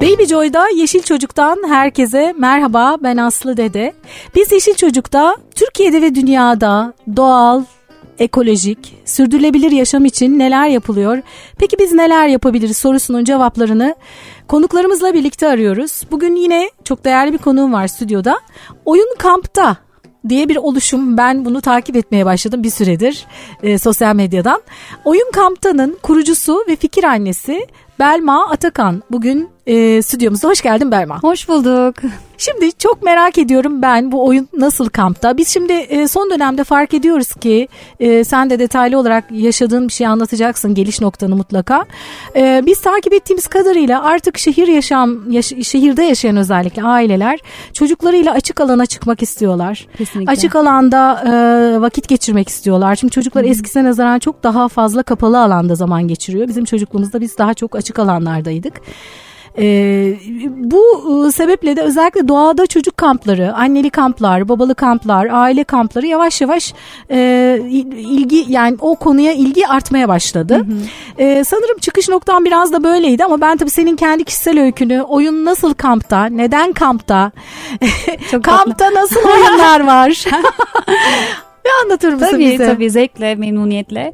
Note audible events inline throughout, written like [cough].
Baby Joy'da Yeşil Çocuk'tan herkese merhaba ben Aslı Dede. Biz Yeşil Çocuk'ta Türkiye'de ve dünyada doğal, ekolojik, sürdürülebilir yaşam için neler yapılıyor? Peki biz neler yapabiliriz sorusunun cevaplarını konuklarımızla birlikte arıyoruz. Bugün yine çok değerli bir konuğum var stüdyoda. Oyun Kamp'ta diye bir oluşum. Ben bunu takip etmeye başladım bir süredir e, sosyal medyadan. Oyun Kamp'tanın kurucusu ve fikir annesi Belma Atakan bugün e, stüdyomuzda. Hoş geldin Belma. Hoş bulduk. Şimdi çok merak ediyorum ben bu oyun nasıl kampta. Biz şimdi e, son dönemde fark ediyoruz ki e, sen de detaylı olarak yaşadığın bir şey anlatacaksın geliş noktanı mutlaka. E, biz takip ettiğimiz kadarıyla artık şehir yaşam yaş, şehirde yaşayan özellikle aileler çocuklarıyla açık alana çıkmak istiyorlar. Kesinlikle. Açık alanda e, vakit geçirmek istiyorlar. Şimdi çocuklar hmm. eskisine nazaran çok daha fazla kapalı alanda zaman geçiriyor. Bizim çocukluğumuzda biz daha çok açık alanlardaydık. Ee, bu e, sebeple de özellikle doğada çocuk kampları, anneli kamplar, babalı kamplar, aile kampları yavaş yavaş e, ilgi yani o konuya ilgi artmaya başladı. Hı hı. E, sanırım çıkış noktam biraz da böyleydi ama ben tabii senin kendi kişisel öykünü, oyun nasıl kampta, neden kampta, kampta nasıl oyunlar var? [laughs] Bir anlatır mısın tabii, bize? Tabii tabii zevkle, memnuniyetle.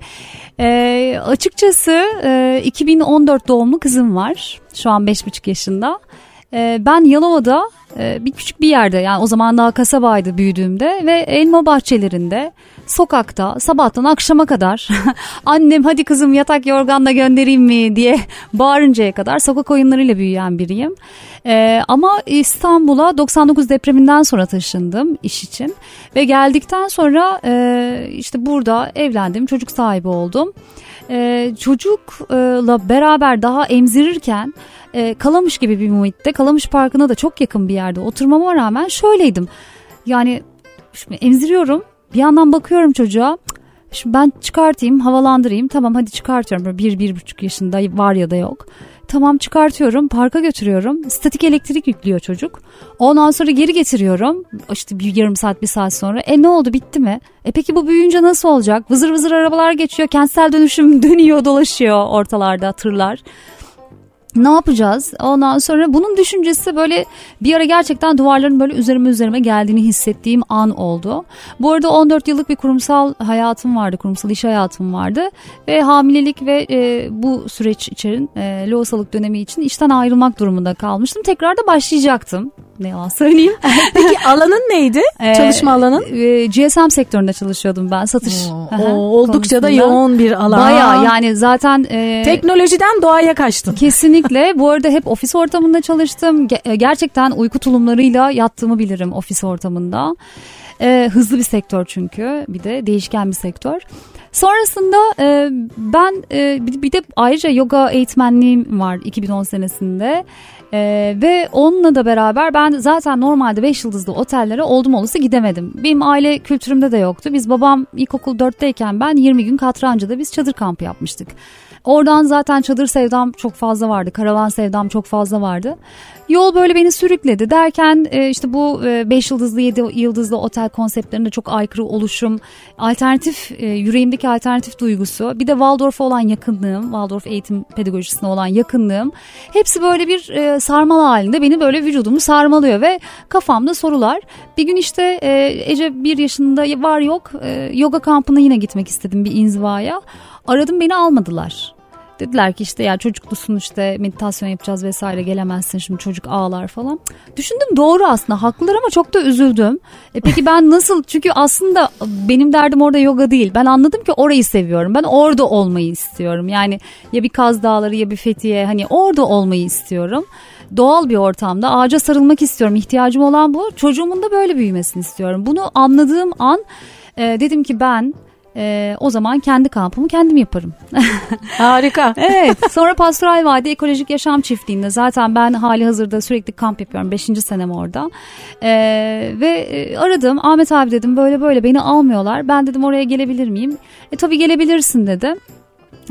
Ee, açıkçası e, 2014 doğumlu kızım var. Şu an 5,5 yaşında. Ee, ben Yalova'da e, bir küçük bir yerde yani o zaman daha kasabaydı büyüdüğümde ve elma bahçelerinde sokakta sabahtan akşama kadar [laughs] annem hadi kızım yatak yorganla göndereyim mi diye bağırıncaya kadar sokak oyunlarıyla büyüyen biriyim. Ee, ama İstanbul'a 99 depreminden sonra taşındım iş için ve geldikten sonra e, işte burada evlendim çocuk sahibi oldum. Ee, çocukla beraber daha emzirirken e, Kalamış gibi bir muhitte Kalamış Parkı'na da çok yakın bir yerde oturmama rağmen şöyleydim. Yani şimdi emziriyorum bir yandan bakıyorum çocuğa şimdi ben çıkartayım havalandırayım tamam hadi çıkartıyorum böyle bir bir buçuk yaşında var ya da yok. Tamam çıkartıyorum parka götürüyorum statik elektrik yüklüyor çocuk. Ondan sonra geri getiriyorum işte bir yarım saat bir saat sonra e ne oldu bitti mi? E peki bu büyüyünce nasıl olacak? Vızır vızır arabalar geçiyor kentsel dönüşüm [laughs] dönüyor dolaşıyor ortalarda tırlar ne yapacağız? Ondan sonra bunun düşüncesi böyle bir ara gerçekten duvarların böyle üzerime üzerime geldiğini hissettiğim an oldu. Bu arada 14 yıllık bir kurumsal hayatım vardı, kurumsal iş hayatım vardı ve hamilelik ve e, bu süreç için e, lohusalık dönemi için işten ayrılmak durumunda kalmıştım. Tekrar da başlayacaktım. Ne yalan söyleyeyim. [laughs] Peki alanın neydi? Ee, Çalışma alanın? E, GSM sektöründe çalışıyordum ben satış. Oo, o, oldukça da yoğun bir alan. Baya yani zaten. E, Teknolojiden doğaya kaçtın. Kesinlikle. [laughs] Bu arada hep ofis ortamında çalıştım. Gerçekten uyku tulumlarıyla yattığımı bilirim ofis ortamında. E, hızlı bir sektör çünkü bir de değişken bir sektör. Sonrasında e, ben e, bir de ayrıca yoga eğitmenliğim var 2010 senesinde. Ee, ve onunla da beraber ben zaten normalde 5 yıldızlı otellere oldum olası gidemedim. Benim aile kültürümde de yoktu. Biz babam ilkokul 4'teyken ben 20 gün Katranca'da biz çadır kampı yapmıştık. Oradan zaten çadır sevdam çok fazla vardı. Karavan sevdam çok fazla vardı. Yol böyle beni sürükledi derken e, işte bu 5 e, yıldızlı 7 yıldızlı otel konseptlerinde çok aykırı oluşum, alternatif e, yüreğimdeki alternatif duygusu, bir de Waldorf'a olan yakınlığım, Waldorf eğitim pedagojisine olan yakınlığım hepsi böyle bir sarmal halinde beni böyle vücudumu sarmalıyor ve kafamda sorular. Bir gün işte Ece bir yaşında var yok yoga kampına yine gitmek istedim bir inzivaya. Aradım beni almadılar. Dediler ki işte ya çocuklusun işte meditasyon yapacağız vesaire gelemezsin şimdi çocuk ağlar falan. Düşündüm doğru aslında haklılar ama çok da üzüldüm. E peki ben [laughs] nasıl çünkü aslında benim derdim orada yoga değil. Ben anladım ki orayı seviyorum. Ben orada olmayı istiyorum. Yani ya bir Kaz Dağları ya bir Fethiye hani orada olmayı istiyorum. Doğal bir ortamda ağaca sarılmak istiyorum. İhtiyacım olan bu. Çocuğumun da böyle büyümesini istiyorum. Bunu anladığım an e, dedim ki ben e, o zaman kendi kampımı kendim yaparım. [laughs] Harika. evet. Sonra Pastoral Vadi Ekolojik Yaşam Çiftliği'nde zaten ben hali hazırda sürekli kamp yapıyorum. Beşinci senem orada. E, ve aradım. Ahmet abi dedim böyle böyle beni almıyorlar. Ben dedim oraya gelebilir miyim? E tabii gelebilirsin dedi.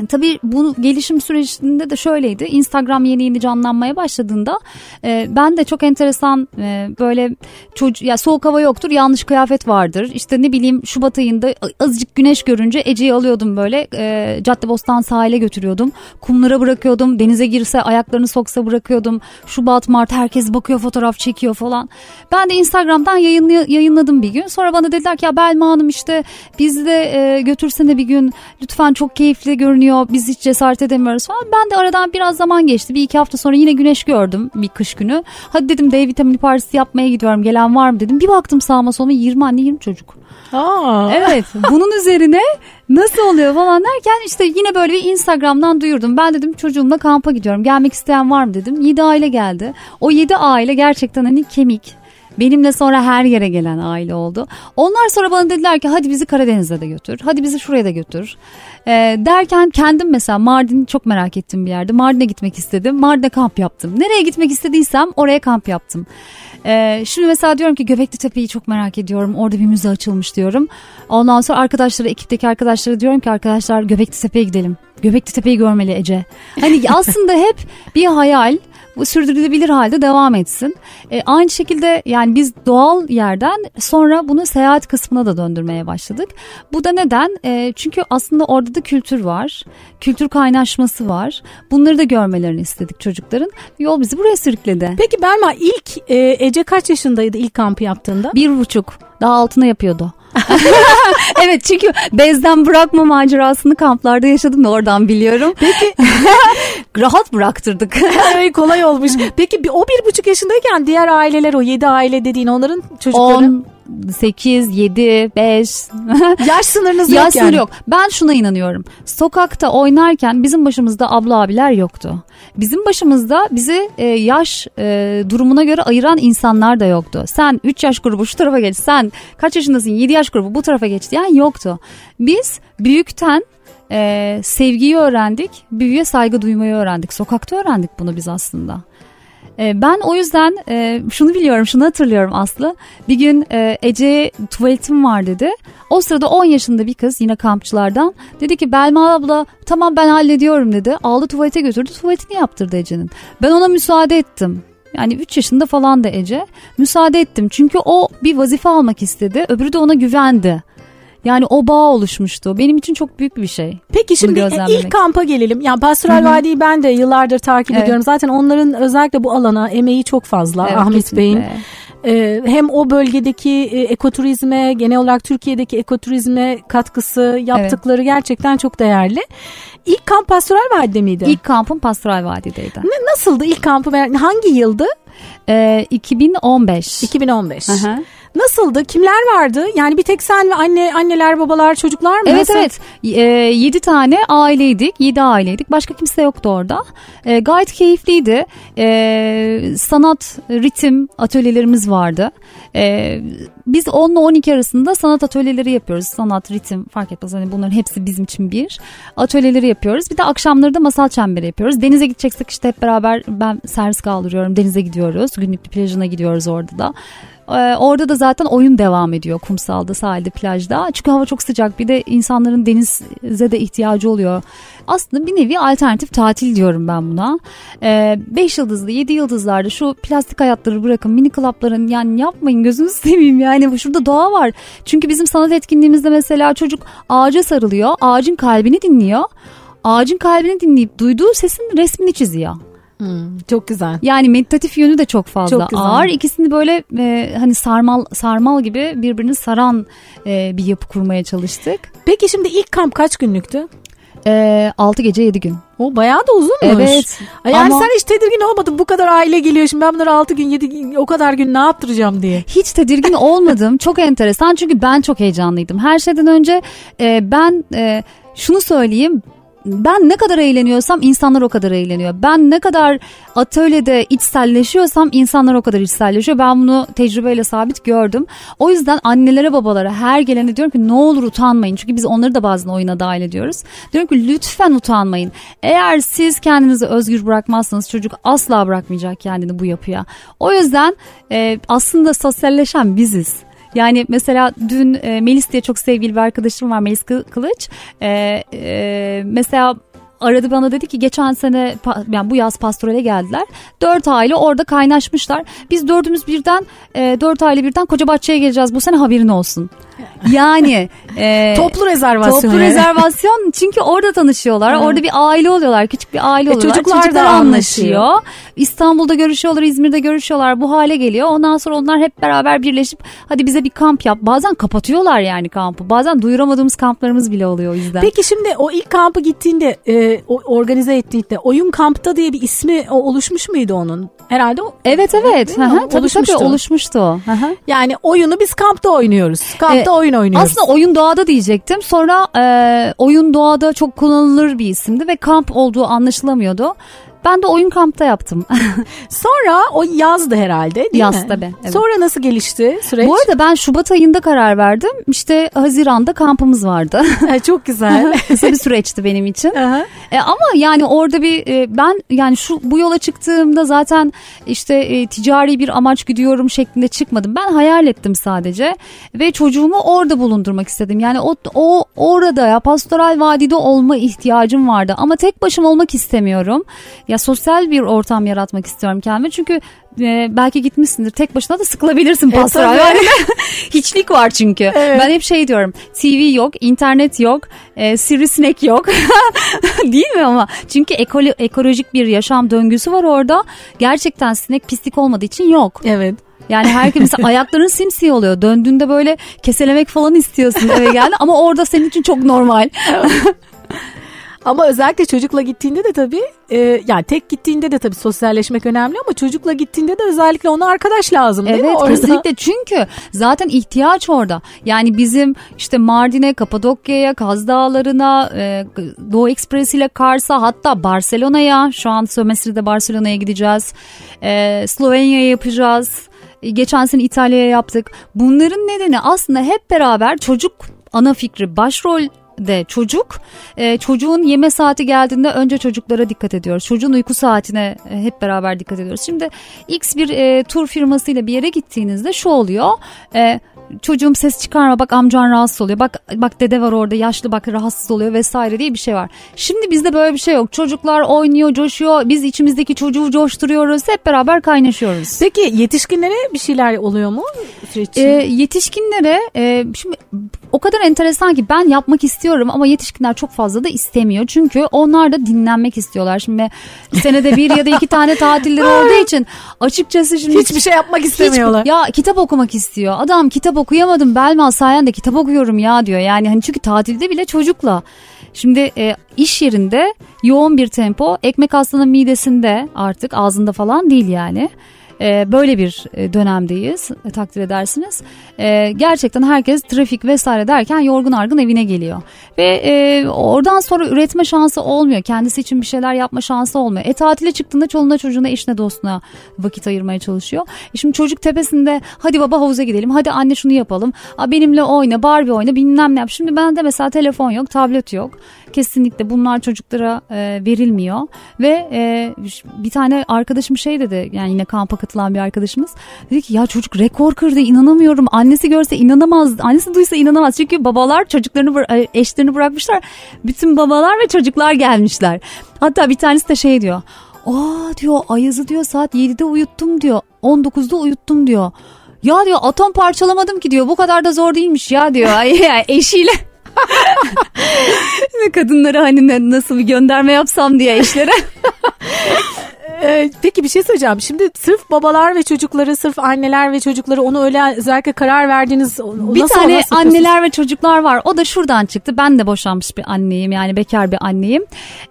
Tabii bu gelişim sürecinde de şöyleydi. Instagram yeni yeni canlanmaya başladığında e, ben de çok enteresan e, böyle çocuk ya soğuk hava yoktur, yanlış kıyafet vardır. İşte ne bileyim Şubat ayında azıcık güneş görünce Ece'yi alıyordum böyle e, Caddebostan sahile götürüyordum. Kumlara bırakıyordum. Denize girse ayaklarını soksa bırakıyordum. Şubat, Mart herkes bakıyor fotoğraf çekiyor falan. Ben de Instagram'dan yayınlay- yayınladım bir gün. Sonra bana dediler ki ya Belma Hanım işte bizi de e, götürsene bir gün lütfen çok keyifli görünüyor görünüyor biz hiç cesaret edemiyoruz falan. Ben de aradan biraz zaman geçti. Bir iki hafta sonra yine güneş gördüm bir kış günü. Hadi dedim D vitamini partisi yapmaya gidiyorum gelen var mı dedim. Bir baktım sağıma soluma 20 anne 20 çocuk. Aa. Evet bunun üzerine nasıl oluyor falan derken işte yine böyle bir Instagram'dan duyurdum. Ben dedim çocuğumla kampa gidiyorum gelmek isteyen var mı dedim. 7 aile geldi. O 7 aile gerçekten hani kemik Benimle sonra her yere gelen aile oldu. Onlar sonra bana dediler ki hadi bizi Karadeniz'e de götür. Hadi bizi şuraya da götür. E, derken kendim mesela Mardin'i çok merak ettim bir yerde. Mardin'e gitmek istedim. Mardin'e kamp yaptım. Nereye gitmek istediysem oraya kamp yaptım. Ee, şimdi mesela diyorum ki Göbekli Tepe'yi çok merak ediyorum. Orada bir müze açılmış diyorum. Ondan sonra arkadaşlara, ekipteki arkadaşlara diyorum ki arkadaşlar Göbekli Tepe'ye gidelim. Göbekli Tepe'yi görmeli Ece. Hani [laughs] aslında hep bir hayal bu sürdürülebilir halde devam etsin. E, aynı şekilde yani biz doğal yerden sonra bunu seyahat kısmına da döndürmeye başladık. Bu da neden? E, çünkü aslında orada da kültür var. Kültür kaynaşması var. Bunları da görmelerini istedik çocukların. Yol bizi buraya sürükledi. Peki Belma ilk e, Ece kaç yaşındaydı ilk kampı yaptığında? Bir buçuk. Daha altına yapıyordu. [laughs] evet çünkü bezden bırakma macerasını kamplarda yaşadım da oradan biliyorum. Peki [laughs] rahat bıraktırdık. [laughs] evet kolay olmuş. Peki o bir buçuk yaşındayken diğer aileler o yedi aile dediğin onların çocukları? 10, 8, 7, 5. Yaş sınırınız yok Yaş yani. sınırı yok. Ben şuna inanıyorum. Sokakta oynarken bizim başımızda abla abiler yoktu. Bizim başımızda bizi e, yaş e, durumuna göre ayıran insanlar da yoktu. Sen 3 yaş grubu şu tarafa geç. Sen kaç yaşındasın 7 yaş grubu bu tarafa geç diyen yoktu. Biz büyükten e, sevgiyi öğrendik. Büyüye saygı duymayı öğrendik. Sokakta öğrendik bunu biz aslında. E, ben o yüzden e, şunu biliyorum, şunu hatırlıyorum Aslı. Bir gün e, Ece'ye tuvaletim var dedi. O sırada 10 yaşında bir kız yine kampçılardan dedi ki Belma abla tamam ben hallediyorum dedi. Aldı tuvalete götürdü tuvaletini yaptırdı Ece'nin. Ben ona müsaade ettim. Yani 3 yaşında falan da Ece. Müsaade ettim çünkü o bir vazife almak istedi. Öbürü de ona güvendi. Yani o bağ oluşmuştu. Benim için çok büyük bir şey. Peki şimdi ilk kampa gelelim. Yani Pastoral Vadi'yi ben de yıllardır takip evet. ediyorum. Zaten onların özellikle bu alana emeği çok fazla evet, Ahmet Bey'in. Ee, hem o bölgedeki e, ekoturizme, genel olarak Türkiye'deki ekoturizme katkısı yaptıkları evet. gerçekten çok değerli. İlk kamp Pastoral Vadi'de miydi? İlk kampım Pastoral Vadi'deydi. Ne, nasıldı ilk kampı? Hangi yıldı? Ee, 2015. 2015. Hı hı. Nasıldı? Kimler vardı? Yani bir tek sen ve anne anneler, babalar, çocuklar mı? Evet Nasıl? evet. E, 7 tane aileydik. 7 aileydik. Başka kimse yoktu orada. E, gayet keyifliydi. E, sanat, ritim atölyelerimiz vardı. E, biz 10 ile 12 arasında sanat atölyeleri yapıyoruz. Sanat, ritim fark etmez. Hani bunların hepsi bizim için bir. Atölyeleri yapıyoruz. Bir de akşamları da masal çemberi yapıyoruz. Denize gideceksek işte hep beraber ben servis kaldırıyorum. Denize gidiyoruz. Günlük plajına gidiyoruz orada da. Ee, orada da zaten oyun devam ediyor kumsalda, sahilde, plajda. Çünkü hava çok sıcak. Bir de insanların denize de ihtiyacı oluyor. Aslında bir nevi alternatif tatil diyorum ben buna. 5 ee, yıldızlı, 7 yıldızlarda şu plastik hayatları bırakın. Mini klapların yani yapmayın gözünüzü [laughs] seveyim yani. Şurada doğa var. Çünkü bizim sanat etkinliğimizde mesela çocuk ağaca sarılıyor. Ağacın kalbini dinliyor. Ağacın kalbini dinleyip duyduğu sesin resmini çiziyor. Hmm, çok güzel. Yani meditatif yönü de çok fazla çok güzel. ağır. İkisini böyle e, hani sarmal sarmal gibi birbirini saran e, bir yapı kurmaya çalıştık. Peki şimdi ilk kamp kaç günlüktü? E, 6 gece 7 gün. O bayağı da uzunmuş. Evet. Yani ama... sen hiç tedirgin olmadın bu kadar aile geliyor şimdi ben bunları 6 gün 7 gün o kadar gün ne yaptıracağım diye. Hiç tedirgin [laughs] olmadım. çok enteresan çünkü ben çok heyecanlıydım. Her şeyden önce e, ben e, şunu söyleyeyim ben ne kadar eğleniyorsam insanlar o kadar eğleniyor. Ben ne kadar atölyede içselleşiyorsam insanlar o kadar içselleşiyor. Ben bunu tecrübeyle sabit gördüm. O yüzden annelere babalara her gelene diyorum ki ne olur utanmayın. Çünkü biz onları da bazen oyuna dahil ediyoruz. Diyorum ki lütfen utanmayın. Eğer siz kendinizi özgür bırakmazsanız çocuk asla bırakmayacak kendini bu yapıya. O yüzden e, aslında sosyalleşen biziz. Yani mesela dün e, Melis diye çok sevgili bir arkadaşım var Melis Kılıç. E, e, mesela aradı bana dedi ki geçen sene yani bu yaz pastorale geldiler. Dört aile orada kaynaşmışlar. Biz dördümüz birden e, dört aile birden Kocabaşçı'ya geleceğiz bu sene haberin olsun. Yani e, toplu rezervasyon. Toplu rezervasyon [laughs] çünkü orada tanışıyorlar. Evet. Orada bir aile oluyorlar. Küçük bir aile e, oluyorlar. Çocuklar, çocuklar da anlaşıyor. anlaşıyor. İstanbul'da görüşüyorlar, İzmir'de görüşüyorlar. Bu hale geliyor. Ondan sonra onlar hep beraber birleşip hadi bize bir kamp yap. Bazen kapatıyorlar yani kampı. Bazen duyuramadığımız kamplarımız bile oluyor o yüzden. Peki şimdi o ilk kampı gittiğinde e, organize ettiğinde oyun kampta diye bir ismi oluşmuş muydu onun? Herhalde o. Evet evet. Hı tabii oluşmuştu. tabii oluşmuştu. Hı Yani oyunu biz kampta oynuyoruz. Kampta e, oyun oynuyoruz. Aslında oyun doğada diyecektim. Sonra e, oyun doğada çok kullanılır bir isimdi ve kamp olduğu anlaşılamıyordu. Ben de oyun kampta yaptım. [laughs] Sonra o yazdı herhalde değil Yaz mi? tabii. Evet. Sonra nasıl gelişti süreç? Bu arada ben Şubat ayında karar verdim. İşte Haziran'da kampımız vardı. [laughs] Çok güzel. [laughs] Kısa bir süreçti benim için. e, ama yani orada bir e, ben yani şu bu yola çıktığımda zaten işte e, ticari bir amaç gidiyorum şeklinde çıkmadım. Ben hayal ettim sadece ve çocuğumu orada bulundurmak istedim. Yani o, o orada ya pastoral vadide olma ihtiyacım vardı ama tek başıma olmak istemiyorum. Ya sosyal bir ortam yaratmak istiyorum kendime. Çünkü e, belki gitmişsindir tek başına da sıkılabilirsin pastoral. E, yani [laughs] hiçlik var çünkü. Evet. Ben hep şey diyorum. TV yok, internet yok, e, sivrisinek yok. [laughs] Değil mi ama? Çünkü ekolo, ekolojik bir yaşam döngüsü var orada. Gerçekten sinek pislik olmadığı için yok. Evet. Yani herkes mesela [laughs] ayakların simsiyah oluyor. Döndüğünde böyle keselemek falan istiyorsun eve geldi ama orada senin için çok normal. Ama özellikle çocukla gittiğinde de tabii e, yani tek gittiğinde de tabii sosyalleşmek önemli ama çocukla gittiğinde de özellikle ona arkadaş lazım değil evet, mi? Evet kesinlikle çünkü zaten ihtiyaç orada. Yani bizim işte Mardin'e, Kapadokya'ya, Kaz Dağları'na, e, Doğu Ekspres ile Kars'a hatta Barcelona'ya şu an sömestrede Barcelona'ya gideceğiz. E, Slovenya'ya yapacağız. E, geçen sene İtalya'ya yaptık. Bunların nedeni aslında hep beraber çocuk ana fikri başrol de çocuk e, çocuğun yeme saati geldiğinde önce çocuklara dikkat ediyoruz. Çocuğun uyku saatine e, hep beraber dikkat ediyoruz. Şimdi X bir e, tur firmasıyla bir yere gittiğinizde şu oluyor. E, çocuğum ses çıkarma bak amcan rahatsız oluyor. Bak bak dede var orada yaşlı bak rahatsız oluyor vesaire diye bir şey var. Şimdi bizde böyle bir şey yok. Çocuklar oynuyor, coşuyor. Biz içimizdeki çocuğu coşturuyoruz. Hep beraber kaynaşıyoruz. Peki yetişkinlere bir şeyler oluyor mu? E, yetişkinlere e, şimdi o kadar enteresan ki ben yapmak istiyorum ama yetişkinler çok fazla da istemiyor. Çünkü onlar da dinlenmek istiyorlar. Şimdi senede bir ya da iki tane tatilleri [laughs] olduğu için açıkçası şimdi hiçbir şey yapmak istemiyorlar. Hiç, ya kitap okumak istiyor. Adam kitap okuyamadım Belma sayende kitap okuyorum ya diyor. Yani hani çünkü tatilde bile çocukla. Şimdi e, iş yerinde yoğun bir tempo ekmek hastanın midesinde artık ağzında falan değil yani. E, böyle bir e, dönemdeyiz e, takdir edersiniz. E, gerçekten herkes trafik vesaire derken yorgun argın evine geliyor. Ve e, oradan sonra üretme şansı olmuyor. Kendisi için bir şeyler yapma şansı olmuyor. E tatile çıktığında çoluğuna çocuğuna eşine dostuna vakit ayırmaya çalışıyor. E, şimdi çocuk tepesinde hadi baba havuza gidelim hadi anne şunu yapalım. A, benimle oyna Barbie oyna bilmem ne yap. Şimdi bende mesela telefon yok tablet yok. Kesinlikle bunlar çocuklara e, verilmiyor. Ve e, bir tane arkadaşım şey dedi yani yine kampa katılan bir arkadaşımız. Dedi ki ya çocuk rekor kırdı inanamıyorum. Annesi görse inanamaz. Annesi duysa inanamaz. Çünkü babalar çocuklarını e, eşlerini bırakmışlar. Bütün babalar ve çocuklar gelmişler. Hatta bir tanesi de şey diyor. Aa diyor Ayaz'ı diyor saat 7'de uyuttum diyor. 19'da uyuttum diyor. Ya diyor atom parçalamadım ki diyor. Bu kadar da zor değilmiş ya diyor. eşiyle [laughs] Kadınlara hani nasıl bir gönderme yapsam diye eşlere. [laughs] Ee, peki bir şey söyleyeceğim. Şimdi sırf babalar ve çocukları, sırf anneler ve çocukları onu öyle özellikle karar verdiğiniz bir nasıl, tane nasıl anneler ve çocuklar var. O da şuradan çıktı. Ben de boşanmış bir anneyim yani bekar bir anneyim.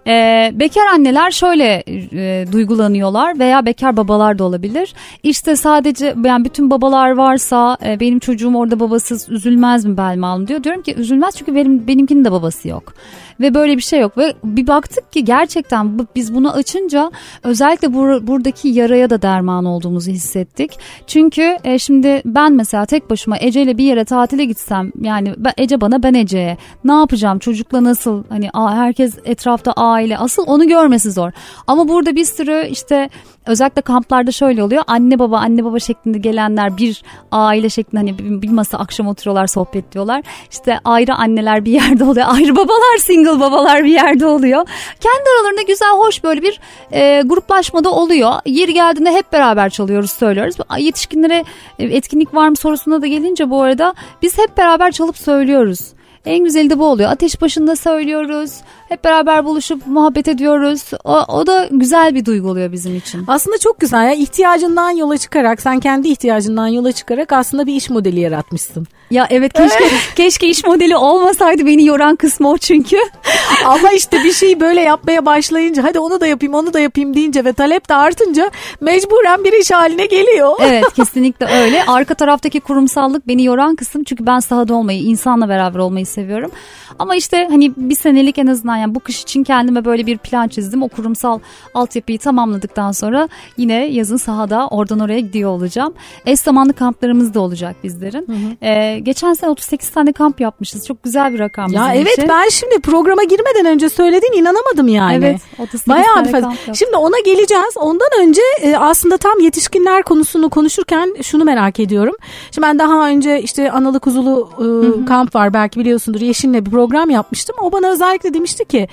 Ee, bekar anneler şöyle e, duygulanıyorlar veya bekar babalar da olabilir. İşte sadece yani bütün babalar varsa e, benim çocuğum orada babasız üzülmez mi Belma diyor. Diyorum ki üzülmez çünkü benim benimkinin de babası yok. Ve böyle bir şey yok ve bir baktık ki gerçekten biz bunu açınca özellikle bur buradaki yaraya da derman olduğumuzu hissettik. Çünkü e, şimdi ben mesela tek başıma Ece ile bir yere tatile gitsem yani Ece bana ben Ece'ye ne yapacağım çocukla nasıl hani herkes etrafta aile asıl onu görmesi zor. Ama burada bir sürü işte özellikle kamplarda şöyle oluyor. Anne baba anne baba şeklinde gelenler bir aile şeklinde hani bir masa akşam oturuyorlar sohbet diyorlar. İşte ayrı anneler bir yerde oluyor. [laughs] Ayrı babalar single babalar bir yerde oluyor. Kendi aralarında güzel hoş böyle bir e, gruplaşmada oluyor. Yeri geldiğinde hep beraber çalıyoruz söylüyoruz. Yetişkinlere e, etkinlik var mı sorusuna da gelince bu arada biz hep beraber çalıp söylüyoruz. En güzeli de bu oluyor. Ateş başında söylüyoruz. Hep beraber buluşup muhabbet ediyoruz. O, o da güzel bir duygu oluyor bizim için. Aslında çok güzel ya. ihtiyacından yola çıkarak, sen kendi ihtiyacından yola çıkarak aslında bir iş modeli yaratmışsın. Ya evet keşke [laughs] keşke iş modeli olmasaydı beni yoran kısmı o çünkü. [laughs] Ama işte bir şeyi böyle yapmaya başlayınca hadi onu da yapayım onu da yapayım deyince ve talep de artınca mecburen bir iş haline geliyor. [laughs] Evet kesinlikle öyle. Arka taraftaki kurumsallık beni yoran kısım çünkü ben sahada olmayı, insanla beraber olmayı seviyorum. Ama işte hani bir senelik en azından yani bu kış için kendime böyle bir plan çizdim. O kurumsal altyapıyı tamamladıktan sonra yine yazın sahada oradan oraya gidiyor olacağım. Eş zamanlı kamplarımız da olacak bizlerin. Hı hı. Ee, geçen sene 38 tane kamp yapmışız. Çok güzel bir rakam Ya evet için. ben şimdi programa girmeden önce söyledin inanamadım yani. Evet 38 Bayağı tane bir kamp. Şimdi ona geleceğiz. Ondan önce e, aslında tam yetişkinler konusunu konuşurken şunu merak ediyorum. Şimdi ben daha önce işte analı kuzulu e, kamp var belki biliyorsundur. Yeşil'le bir program yapmıştım. O bana özellikle demişti ki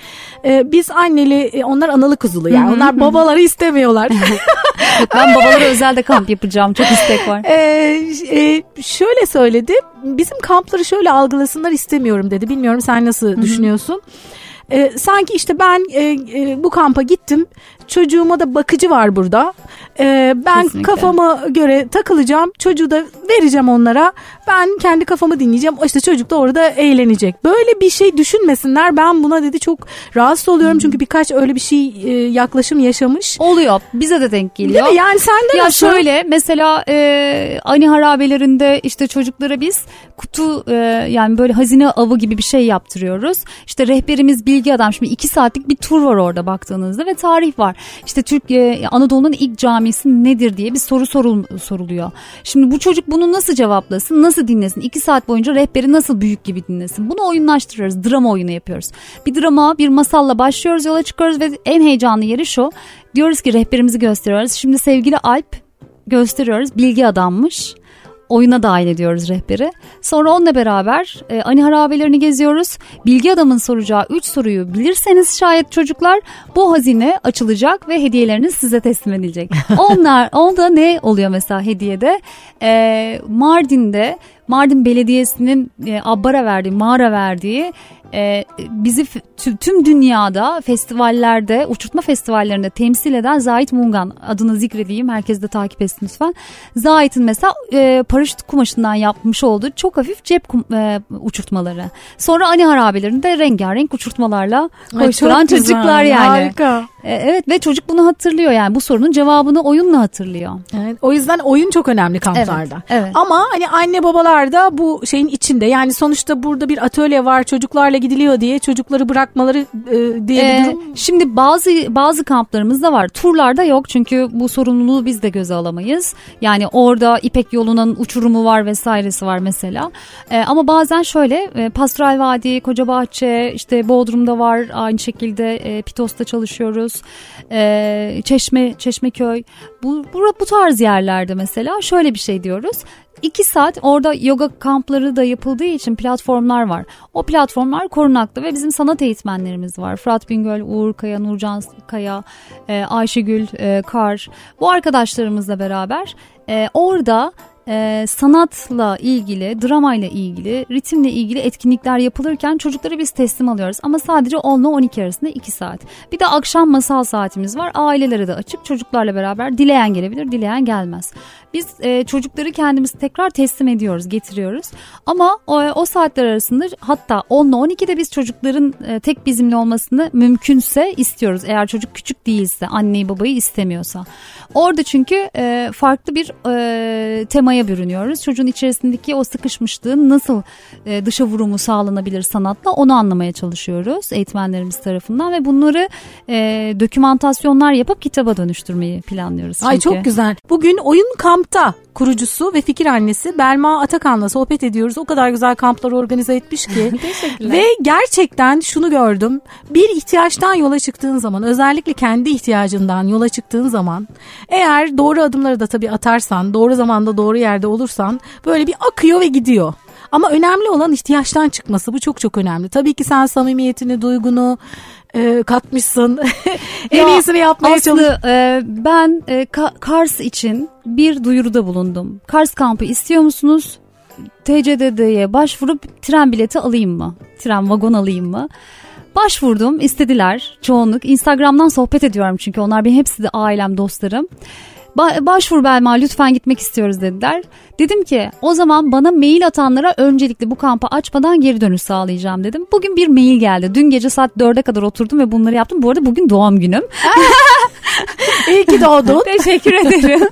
e, biz anneli e, onlar analı kuzulu yani. Onlar babaları istemiyorlar. [laughs] Ben babalara özel de kamp yapacağım. Çok istek var. Ee, e, şöyle söyledi. Bizim kampları şöyle algılasınlar istemiyorum dedi. Bilmiyorum sen nasıl düşünüyorsun? Ee, sanki işte ben e, e, bu kampa gittim. Çocuğuma da bakıcı var burada. Ee, ben Kesinlikle. kafama göre takılacağım. Çocuğu da vereceğim onlara. Ben kendi kafamı dinleyeceğim. İşte çocuk da orada eğlenecek. Böyle bir şey düşünmesinler. Ben buna dedi çok rahatsız oluyorum. Çünkü birkaç öyle bir şey e, yaklaşım yaşamış. Oluyor. Bize de denk Değil geliyor. mi? Yani sende Ya nasıl? şöyle mesela e, ani harabelerinde işte çocuklara biz kutu e, yani böyle hazine avı gibi bir şey yaptırıyoruz. İşte rehberimiz bilgi adam şimdi iki saatlik bir tur var orada baktığınızda ve tarih var. İşte Türkiye Anadolu'nun ilk camisi nedir diye bir soru sorul, soruluyor. Şimdi bu çocuk bunu nasıl cevaplasın nasıl dinlesin iki saat boyunca rehberi nasıl büyük gibi dinlesin bunu oyunlaştırıyoruz drama oyunu yapıyoruz. Bir drama bir masalla başlıyoruz yola çıkıyoruz ve en heyecanlı yeri şu diyoruz ki rehberimizi gösteriyoruz. Şimdi sevgili Alp gösteriyoruz. Bilgi adammış. Oyuna dahil ediyoruz rehberi. Sonra onunla beraber e, ani harabelerini geziyoruz. Bilgi adamın soracağı 3 soruyu bilirseniz şayet çocuklar bu hazine açılacak ve hediyeleriniz size teslim edilecek. [laughs] Onlar onda ne oluyor mesela hediyede? E, Mardin'de Mardin Belediyesi'nin e, abbara verdiği, mağara verdiği e, bizi tüm dünyada festivallerde, uçurtma festivallerinde temsil eden Zahit Mungan adını zikredeyim. Herkes de takip etsin lütfen. Zahit'in mesela e, paraşüt kumaşından yapmış olduğu çok hafif cep kum- e, uçurtmaları. Sonra ani harabelerinde rengarenk uçurtmalarla koşturan çocuklar yani. Harika. E, evet ve çocuk bunu hatırlıyor yani bu sorunun cevabını oyunla hatırlıyor. Evet, o yüzden oyun çok önemli kamplarda. Evet, evet. Ama hani anne babalar da bu şeyin içinde. Yani sonuçta burada bir atölye var çocuklarla gidiliyor diye çocukları bırakmaları e, diye Ee, bir durum. Şimdi bazı bazı kamplarımızda var. Turlarda yok çünkü bu sorumluluğu biz de göze alamayız. Yani orada İpek yolunun uçurumu var vesairesi var mesela. Ee, ama bazen şöyle e, Pastoral Vadi, Kocabahçe, işte Bodrum'da var aynı şekilde e, Pitos'ta çalışıyoruz. Ee, Çeşme, Çeşmeköy. Bu, bu, bu tarz yerlerde mesela şöyle bir şey diyoruz. İki saat orada yoga kampları da yapıldığı için platformlar var. O platformlar korunaklı ve bizim sanat eğitmenlerimiz var. Fırat Bingöl, Uğur Kaya, Nurcan Kaya, e, Ayşegül e, Kar. Bu arkadaşlarımızla beraber e, orada e, sanatla ilgili, dramayla ilgili, ritimle ilgili etkinlikler yapılırken çocukları biz teslim alıyoruz. Ama sadece 10 ile 12 arasında 2 saat. Bir de akşam masal saatimiz var. Ailelere de açık çocuklarla beraber dileyen gelebilir, dileyen gelmez. Biz e, çocukları kendimiz tekrar teslim ediyoruz, getiriyoruz. Ama o, o saatler arasında hatta 10 ile 12'de biz çocukların e, tek bizimle olmasını mümkünse istiyoruz. Eğer çocuk küçük değilse, anneyi babayı istemiyorsa. Orada çünkü e, farklı bir e, temaya bürünüyoruz. Çocuğun içerisindeki o sıkışmışlığın nasıl e, dışa vurumu sağlanabilir sanatla onu anlamaya çalışıyoruz eğitmenlerimiz tarafından ve bunları e, dokümantasyonlar yapıp kitaba dönüştürmeyi planlıyoruz. Ay çünkü. çok güzel. Bugün Oyun Kamp'ta kurucusu ve fikir annesi Belma Atakan'la sohbet ediyoruz. O kadar güzel kamplar organize etmiş ki. [laughs] Ve gerçekten şunu gördüm. Bir ihtiyaçtan yola çıktığın zaman özellikle kendi ihtiyacından yola çıktığın zaman eğer doğru adımları da tabii atarsan doğru zamanda doğru yerde olursan böyle bir akıyor ve gidiyor. Ama önemli olan ihtiyaçtan çıkması bu çok çok önemli. Tabii ki sen samimiyetini, duygunu e, katmışsın. [laughs] en ya, iyisini yapmaya çalışıyorsun. E, ben e, Kars için bir duyuruda bulundum. Kars kampı istiyor musunuz? TCDD'ye başvurup tren bileti alayım mı? Tren vagon alayım mı? Başvurdum istediler çoğunluk. Instagram'dan sohbet ediyorum çünkü onlar benim hepsi de ailem dostlarım. Ba- başvur Belma lütfen gitmek istiyoruz dediler. Dedim ki o zaman bana mail atanlara öncelikle bu kampı açmadan geri dönüş sağlayacağım dedim. Bugün bir mail geldi. Dün gece saat 4'e kadar oturdum ve bunları yaptım. Bu arada bugün doğum günüm. [laughs] İyi ki doğdun. [laughs] teşekkür ederim.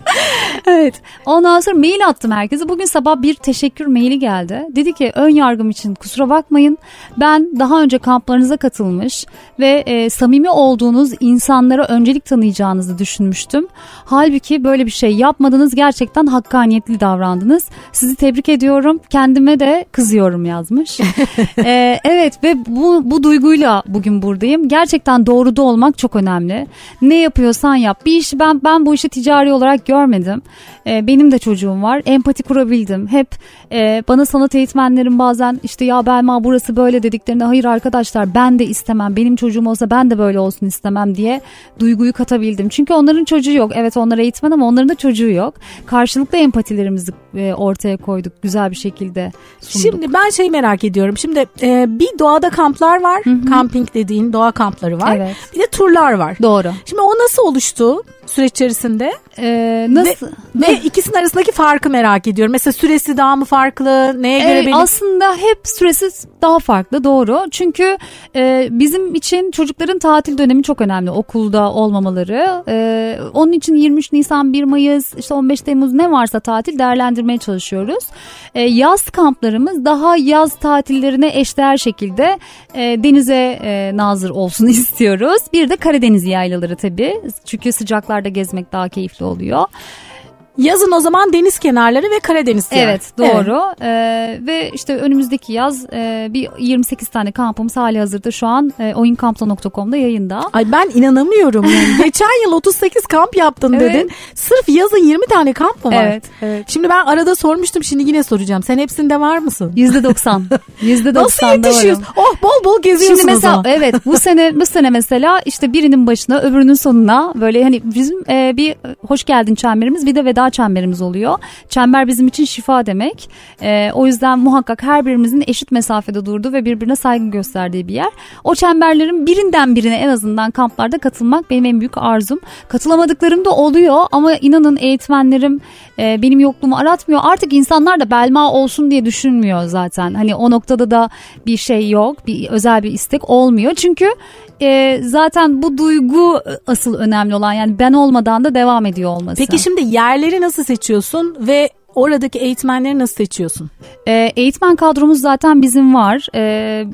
evet. Ondan sonra mail attım herkese. Bugün sabah bir teşekkür maili geldi. Dedi ki ön yargım için kusura bakmayın. Ben daha önce kamplarınıza katılmış ve e, samimi olduğunuz insanlara öncelik tanıyacağınızı düşünmüştüm. Halbuki böyle bir şey yapmadınız. Gerçekten hakkaniyetli davrandınız. Sizi tebrik ediyorum. Kendime de kızıyorum yazmış. [laughs] ee, evet ve bu, bu duyguyla bugün buradayım. Gerçekten doğruda olmak çok önemli. Ne yapıyorsan yap. Bir işi ben ben bu işi ticari olarak görmedim. Ee, benim de çocuğum var. Empati kurabildim. Hep e, bana sanat eğitmenlerim bazen işte ya Belma burası böyle dediklerinde hayır arkadaşlar ben de istemem. Benim çocuğum olsa ben de böyle olsun istemem diye duyguyu katabildim. Çünkü onların çocuğu yok. Evet onlar eğitmen ama onların da çocuğu yok. Karşılıklı empatilerimizi e, ortaya koyduk güzel bir şekilde sunduk. Şimdi ben şey merak ediyorum. Şimdi e, bir doğada kamplar var. Hı-hı. Camping dediğin doğa kampları var. Evet. Bir de turlar var. Doğru. Şimdi o nasıl oluştu süreç içerisinde? Ee, nasıl? Ve, ve ikisinin arasındaki farkı merak ediyorum. Mesela süresi daha mı farklı? Neye göre ee, benim? Aslında hep süresi daha farklı doğru. Çünkü e, bizim için çocukların tatil dönemi çok önemli. Okulda olmamaları. E, onun için 23 Nisan, 1 Mayıs, işte 15 Temmuz ne varsa tatil değerlendirmeye çalışıyoruz. E, yaz kamplarımız daha yaz tatillerine eşdeğer şekilde e, denize e, nazır olsun [laughs] istiyoruz. Bir de Karadeniz yaylaları tabii. Çünkü sıcaklarda gezmek daha keyifli oluyor. Yazın o zaman deniz kenarları ve Karadeniz yani. Evet doğru evet. Ee, ve işte önümüzdeki yaz e, bir 28 tane kampımız hali hazırda şu an e, oyunkampla.com'da yayında. Ay ben inanamıyorum yani. [laughs] Geçen yıl 38 kamp yaptın evet. dedin. Sırf yazın 20 tane kamp mı var? Evet, evet. Şimdi ben arada sormuştum şimdi yine soracağım. Sen hepsinde var mısın? %90. %90 [laughs] Nasıl yetişiyorsun? Oh bol bol geziyorsun Şimdi mesela evet bu [laughs] sene bu sene mesela işte birinin başına öbürünün sonuna böyle hani bizim e, bir hoş geldin çemberimiz bir de veda çemberimiz oluyor. Çember bizim için şifa demek. E, o yüzden muhakkak her birimizin eşit mesafede durduğu ve birbirine saygı gösterdiği bir yer. O çemberlerin birinden birine en azından kamplarda katılmak benim en büyük arzum. Katılamadıklarım da oluyor ama inanın eğitmenlerim e, benim yokluğumu aratmıyor. Artık insanlar da belma olsun diye düşünmüyor zaten. Hani o noktada da bir şey yok, bir özel bir istek olmuyor. Çünkü e, zaten bu duygu asıl önemli olan yani ben olmadan da devam ediyor olması. Peki şimdi yerleri nasıl seçiyorsun ve oradaki eğitmenleri nasıl seçiyorsun? E, eğitmen kadromuz zaten bizim var. E,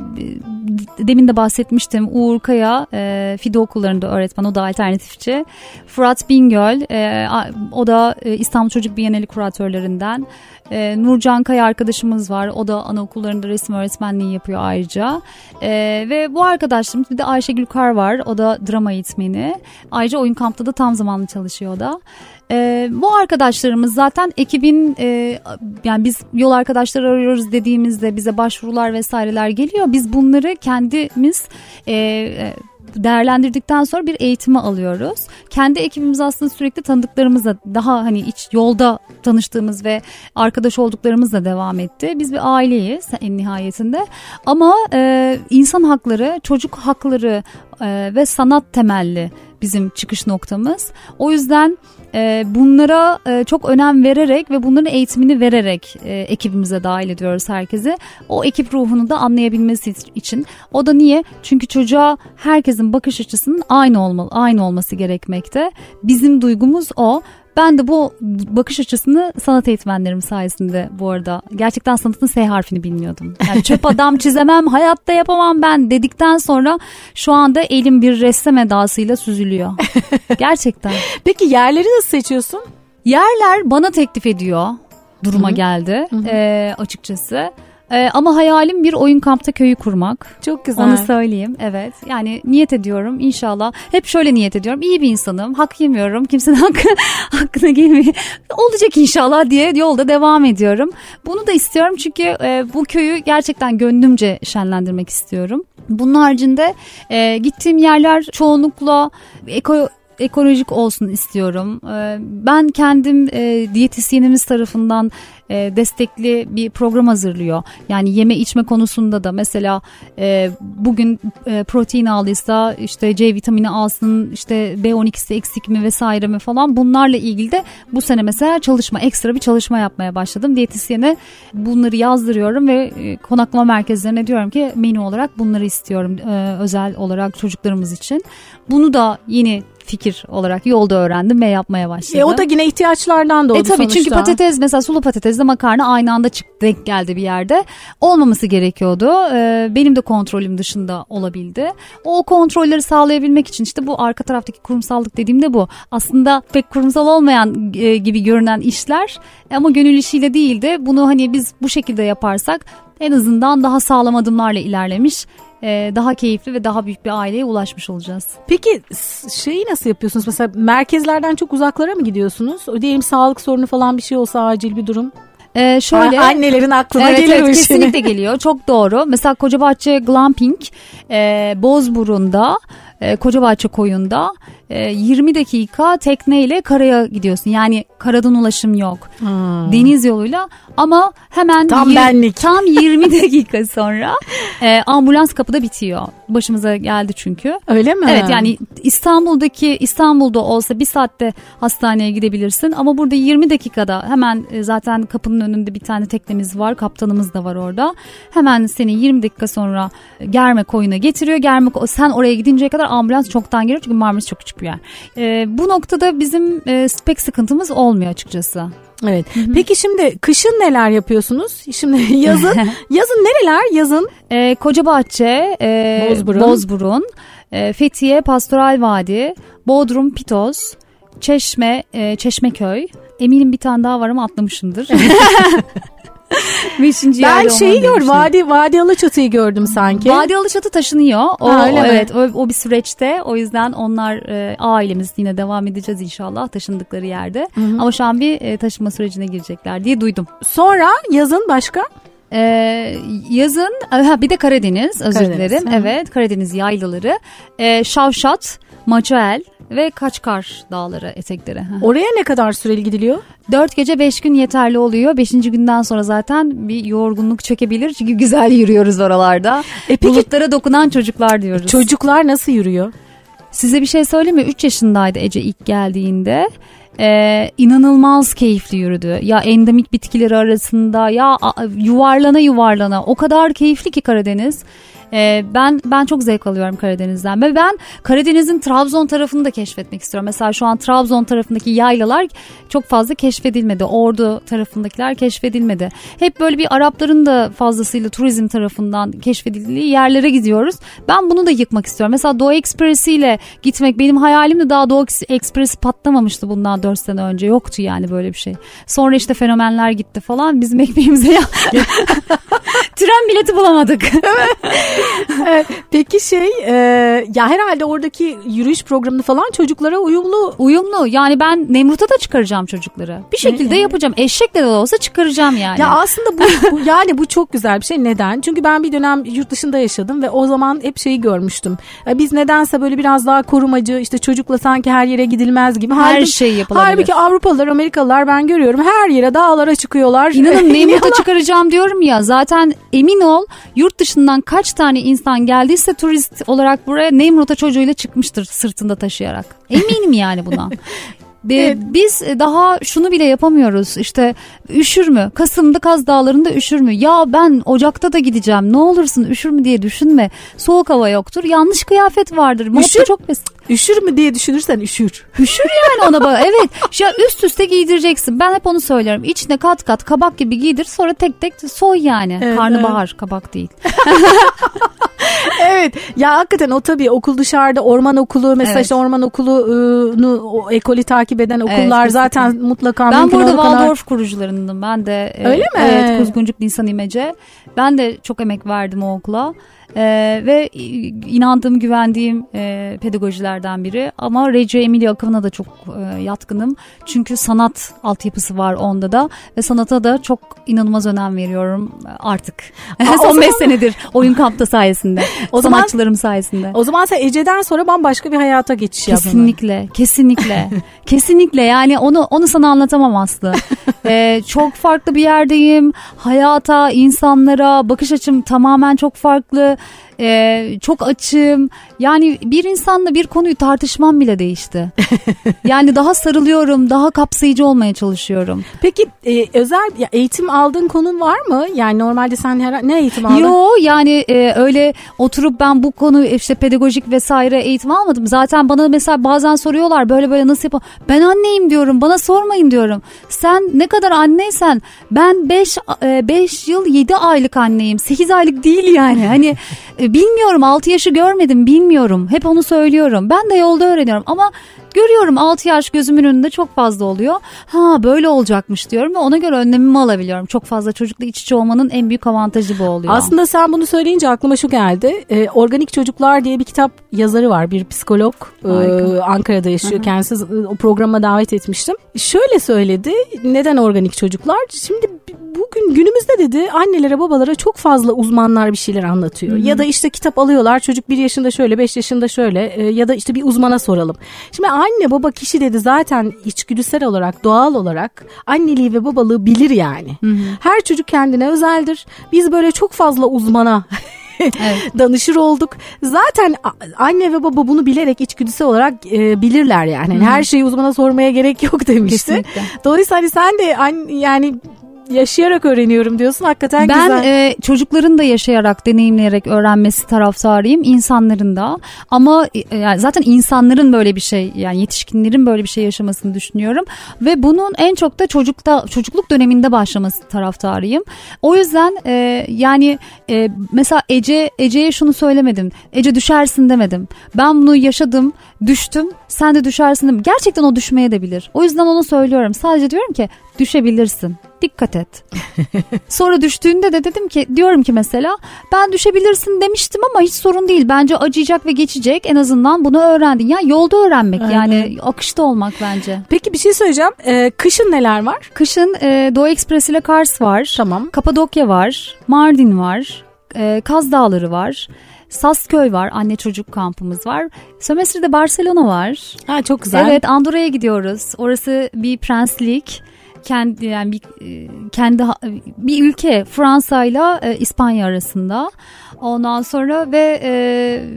demin de bahsetmiştim Uğur Kaya e, FİDE okullarında öğretmen o da alternatifçi. Fırat Bingöl e, o da e, İstanbul Çocuk Bienali kuratörlerinden. E, Nurcan Kaya arkadaşımız var. O da anaokullarında resim öğretmenliği yapıyor ayrıca. E, ve bu arkadaşlarımız bir de Ayşegül Kar var. O da drama eğitmeni. Ayrıca oyun kampta da tam zamanlı çalışıyor o da. E, bu arkadaşlarımız zaten ekibin e, yani biz yol arkadaşları arıyoruz dediğimizde bize başvurular vesaireler geliyor. Biz bunları kendimiz e, e değerlendirdikten sonra bir eğitime alıyoruz. Kendi ekibimiz aslında sürekli tanıdıklarımızla daha hani iç yolda tanıştığımız ve arkadaş olduklarımızla devam etti. Biz bir aileyiz en nihayetinde. Ama e, insan hakları, çocuk hakları e, ve sanat temelli bizim çıkış noktamız. O yüzden e, bunlara e, çok önem vererek ve bunların eğitimini vererek e, ekibimize dahil ediyoruz herkese. O ekip ruhunu da anlayabilmesi için. O da niye? Çünkü çocuğa herkesin bakış açısının aynı olmalı, aynı olması gerekmekte. Bizim duygumuz o. Ben de bu bakış açısını sanat eğitmenlerim sayesinde bu arada gerçekten sanatın S harfini bilmiyordum. Yani çöp [laughs] adam çizemem, hayatta yapamam ben dedikten sonra şu anda elim bir ressam edasıyla süzülüyor. [laughs] Gerçekten. Peki yerleri nasıl seçiyorsun? Yerler bana teklif ediyor duruma Hı-hı. geldi Hı-hı. E, açıkçası. Ee, ama hayalim bir oyun kampta köyü kurmak. Çok güzel. Onu söyleyeyim. Evet. Yani niyet ediyorum inşallah. Hep şöyle niyet ediyorum. İyi bir insanım. Hak yemiyorum. Kimsenin [laughs] hakkı, hakkına gelmiyor. Olacak inşallah diye yolda devam ediyorum. Bunu da istiyorum çünkü e, bu köyü gerçekten gönlümce şenlendirmek istiyorum. Bunun haricinde e, gittiğim yerler çoğunlukla eko ekolojik olsun istiyorum. Ee, ben kendim e, diyetisyenimiz tarafından e, destekli bir program hazırlıyor. Yani yeme içme konusunda da mesela e, bugün protein aldıysa işte C vitamini alsın işte B12'si eksik mi vesaire mi falan bunlarla ilgili de bu sene mesela çalışma ekstra bir çalışma yapmaya başladım. Diyetisyene bunları yazdırıyorum ve konaklama merkezlerine diyorum ki menü olarak bunları istiyorum özel olarak çocuklarımız için. Bunu da yeni fikir olarak yolda öğrendim ve yapmaya başladım. E, o da yine ihtiyaçlardan doğdu e, tabii sonuçta. Çünkü patates mesela sulu patatesle makarna aynı anda çıktı denk geldi bir yerde. Olmaması gerekiyordu. E, benim de kontrolüm dışında olabildi. O kontrolleri sağlayabilmek için işte bu arka taraftaki kurumsallık dediğimde bu. Aslında pek kurumsal olmayan e, gibi görünen işler ama gönül işiyle değil de bunu hani biz bu şekilde yaparsak en azından daha sağlam adımlarla ilerlemiş e, daha keyifli ve daha büyük bir aileye ulaşmış olacağız. Peki şeyi nasıl yapıyorsunuz? Mesela merkezlerden çok uzaklara mı gidiyorsunuz? Diyelim sağlık sorunu falan bir şey olsa acil bir durum. Ee, şöyle annelerin aklına evet, gelir evet, kesinlikle [laughs] geliyor çok doğru mesela Kocabahçe Glamping e, Bozburun'da e, Kocabahçe koyunda e, 20 dakika tekneyle karaya gidiyorsun. Yani karadan ulaşım yok. Hmm. Deniz yoluyla ama hemen tam, benlik. tam [laughs] 20 dakika sonra e, ambulans kapıda bitiyor. Başımıza geldi çünkü. Öyle mi? Evet yani İstanbul'daki İstanbul'da olsa bir saatte hastaneye gidebilirsin ama burada 20 dakikada hemen e, zaten kapının önünde bir tane teknemiz var. Kaptanımız da var orada. Hemen seni 20 dakika sonra Germe koyuna getiriyor. Germe sen oraya gidinceye kadar ambulans çoktan geliyor çünkü Marmaris çok küçük bir yer. E, bu noktada bizim e, pek sıkıntımız olmuyor açıkçası. Evet. Hı hı. Peki şimdi kışın neler yapıyorsunuz? Şimdi [laughs] yazın [laughs] yazın nereler? Yazın e, Kocabahçe, e, Bozburun, Bozburun e, Fethiye, Pastoral Vadi, Bodrum, Pitos, Çeşme, e, Çeşmeköy. Eminim bir tane daha var ama atlamışımdır. [laughs] [laughs] Beşinci ben şeyi gördüm. Vadi, Vadi Alaçatı'yı gördüm sanki. Vadi Alaçatı taşınıyor. O, ha, öyle o, evet o, o bir süreçte. O yüzden onlar e, ailemiz yine devam edeceğiz inşallah taşındıkları yerde. Hı-hı. Ama şu an bir e, taşınma sürecine girecekler diye duydum. Sonra yazın başka? Ee, yazın ha, bir de Karadeniz özür Karadeniz, dilerim. Hı. Evet Karadeniz yaylaları. Ee, Şavşat, Maçoel, ve Kaçkar dağları etekleri. Oraya ne kadar süreli gidiliyor? Dört gece beş gün yeterli oluyor. Beşinci günden sonra zaten bir yorgunluk çökebilir. Çünkü güzel yürüyoruz oralarda. E peki, Bulutlara dokunan çocuklar diyoruz. Çocuklar nasıl yürüyor? Size bir şey söyleyeyim mi? Üç yaşındaydı Ece ilk geldiğinde. Ee, inanılmaz keyifli yürüdü. Ya endemik bitkileri arasında ya yuvarlana yuvarlana o kadar keyifli ki Karadeniz. E, ben ben çok zevk alıyorum Karadeniz'den ve ben Karadeniz'in Trabzon tarafını da keşfetmek istiyorum. Mesela şu an Trabzon tarafındaki yaylalar çok fazla keşfedilmedi. Ordu tarafındakiler keşfedilmedi. Hep böyle bir Arapların da fazlasıyla turizm tarafından keşfedildiği yerlere gidiyoruz. Ben bunu da yıkmak istiyorum. Mesela Doğu Ekspresi ile gitmek benim hayalimdi. Daha Doğu Ekspresi patlamamıştı bundan 4 sene önce. Yoktu yani böyle bir şey. Sonra işte fenomenler gitti falan. Bizim ekmeğimize ya. [laughs] Tren bileti bulamadık. [laughs] Peki şey e, ya herhalde oradaki yürüyüş programını falan çocuklara uyumlu. Uyumlu yani ben Nemrut'a da çıkaracağım çocukları. Bir şekilde ee, yapacağım. Eşekle de olsa çıkaracağım yani. Ya aslında bu, bu yani bu çok güzel bir şey. Neden? Çünkü ben bir dönem yurt dışında yaşadım ve o zaman hep şeyi görmüştüm. Biz nedense böyle biraz daha korumacı işte çocukla sanki her yere gidilmez gibi. Her halbuki, şey yapılabilir. Halbuki Avrupalılar, Amerikalılar ben görüyorum her yere dağlara çıkıyorlar. İnanın [laughs] Nemrut'a çıkaracağım diyorum ya zaten emin ol yurt dışından kaç tane insan geldiyse turist olarak buraya Nemrut'a çocuğuyla çıkmıştır sırtında taşıyarak. Eminim yani buna. [laughs] Evet. Biz daha şunu bile yapamıyoruz işte üşür mü? Kasım'da Kaz Dağları'nda üşür mü? Ya ben Ocak'ta da gideceğim ne olursun üşür mü diye düşünme. Soğuk hava yoktur yanlış kıyafet vardır. Üşür. çok basit. Üşür mü diye düşünürsen üşür. Üşür yani ona bak. Evet. Ya üst üste giydireceksin. Ben hep onu söylüyorum. İçine kat kat kabak gibi giydir sonra tek tek soy yani. Evet, Karnabahar kabak değil. [laughs] evet ya hakikaten o tabii okul dışarıda orman okulu mesela Evet. işte orman okulunu o ekolü takip eden okullar kesinlikle. zaten mutlaka Ben mümkün burada olduğu kadar- Waldorf kurucularındım. Ben de e, Öyle mi? Evet, Kuzguncuk Nisan İmece. Ben de çok emek verdim o okula. E, ve inandığım, güvendiğim e, pedagojilerden biri. Ama Reggio Emilia akımına da çok e, yatkınım. Çünkü sanat altyapısı var onda da ve sanata da çok inanılmaz önem veriyorum artık. Aa, o [laughs] 15 zaman- senedir oyun kampta sayesinde. [laughs] O zaman- sanatçılarım sayesinde. O zaman sen Ece'den sonra bambaşka bir hayata geçiş yaptın. Kesinlikle, kesinlikle, [laughs] kesinlikle. Yani onu onu sana anlatamam Aslı. Ee, çok farklı bir yerdeyim. Hayata, insanlara bakış açım tamamen çok farklı. Ee, çok açım. Yani bir insanla bir konuyu tartışmam bile değişti. [laughs] Yani daha sarılıyorum, daha kapsayıcı olmaya çalışıyorum. Peki e, özel ya eğitim aldığın konun var mı? Yani normalde sen her ne eğitim aldın? Yo yani e, öyle oturup ben bu konu işte pedagojik vesaire eğitim almadım. Zaten bana mesela bazen soruyorlar böyle böyle nasıl yapalım. Ben anneyim diyorum bana sormayın diyorum. Sen ne kadar anneysen ben 5 5 yıl 7 aylık anneyim. 8 aylık değil yani. Hani e, bilmiyorum 6 yaşı görmedim bilmiyorum. Hep onu söylüyorum. Ben de yolda öğreniyorum ama görüyorum 6 yaş gözümün önünde çok fazla oluyor. Ha böyle olacakmış diyorum ve ona göre önlemimi alabiliyorum. Çok fazla çocukla iç içe olmanın en büyük avantajı bu oluyor. Aslında sen bunu söyleyince aklıma şu geldi. Ee, Organik Çocuklar diye bir kitap yazarı var. Bir psikolog. Harika. Ankara'da yaşıyor. Kendisi o programa davet etmiştim. Şöyle söyledi. Neden organik çocuklar? Şimdi bugün günümüzde dedi annelere babalara çok fazla uzmanlar bir şeyler anlatıyor. Ya da işte kitap alıyorlar. Çocuk bir yaşında şöyle, beş yaşında şöyle e, ya da işte bir uzmana soralım. Şimdi anne baba kişi dedi zaten içgüdüsel olarak, doğal olarak anneliği ve babalığı bilir yani. Her çocuk kendine özeldir. Biz böyle çok fazla uzmana [laughs] danışır olduk. Zaten anne ve baba bunu bilerek içgüdüsel olarak e, bilirler yani. Hani Her şeyi uzmana sormaya gerek yok demişti. Kesinlikle. Dolayısıyla hani sen de an, yani yaşayarak öğreniyorum diyorsun hakikaten Ben güzel. e, çocukların da yaşayarak, deneyimleyerek öğrenmesi taraftarıyım, insanların da. Ama e, yani zaten insanların böyle bir şey, yani yetişkinlerin böyle bir şey yaşamasını düşünüyorum ve bunun en çok da çocukta çocukluk döneminde başlaması taraftarıyım. O yüzden e, yani e, mesela Ece Ece'ye şunu söylemedim. Ece düşersin demedim. Ben bunu yaşadım, düştüm. Sen de düşersin. Gerçekten o düşmeye de bilir. O yüzden onu söylüyorum. Sadece diyorum ki düşebilirsin. Dikkat et. [laughs] Sonra düştüğünde de dedim ki diyorum ki mesela ben düşebilirsin demiştim ama hiç sorun değil. Bence acıyacak ve geçecek. En azından bunu öğrendin. Ya yolda öğrenmek yani akışta olmak bence. Peki bir şey söyleyeceğim. Ee, kışın neler var? Kışın e, Doğu Ekspres ile Kars var. Tamam. Kapadokya var. Mardin var. E, Kaz Dağları var. Sasköy var. Anne çocuk kampımız var. Sömestr'de Barcelona var. Ha çok güzel. Evet Andorra'ya gidiyoruz. Orası bir prenslik. Kendi yani bir e, kendi bir ülke Fransa ile İspanya arasında. Ondan sonra ve e,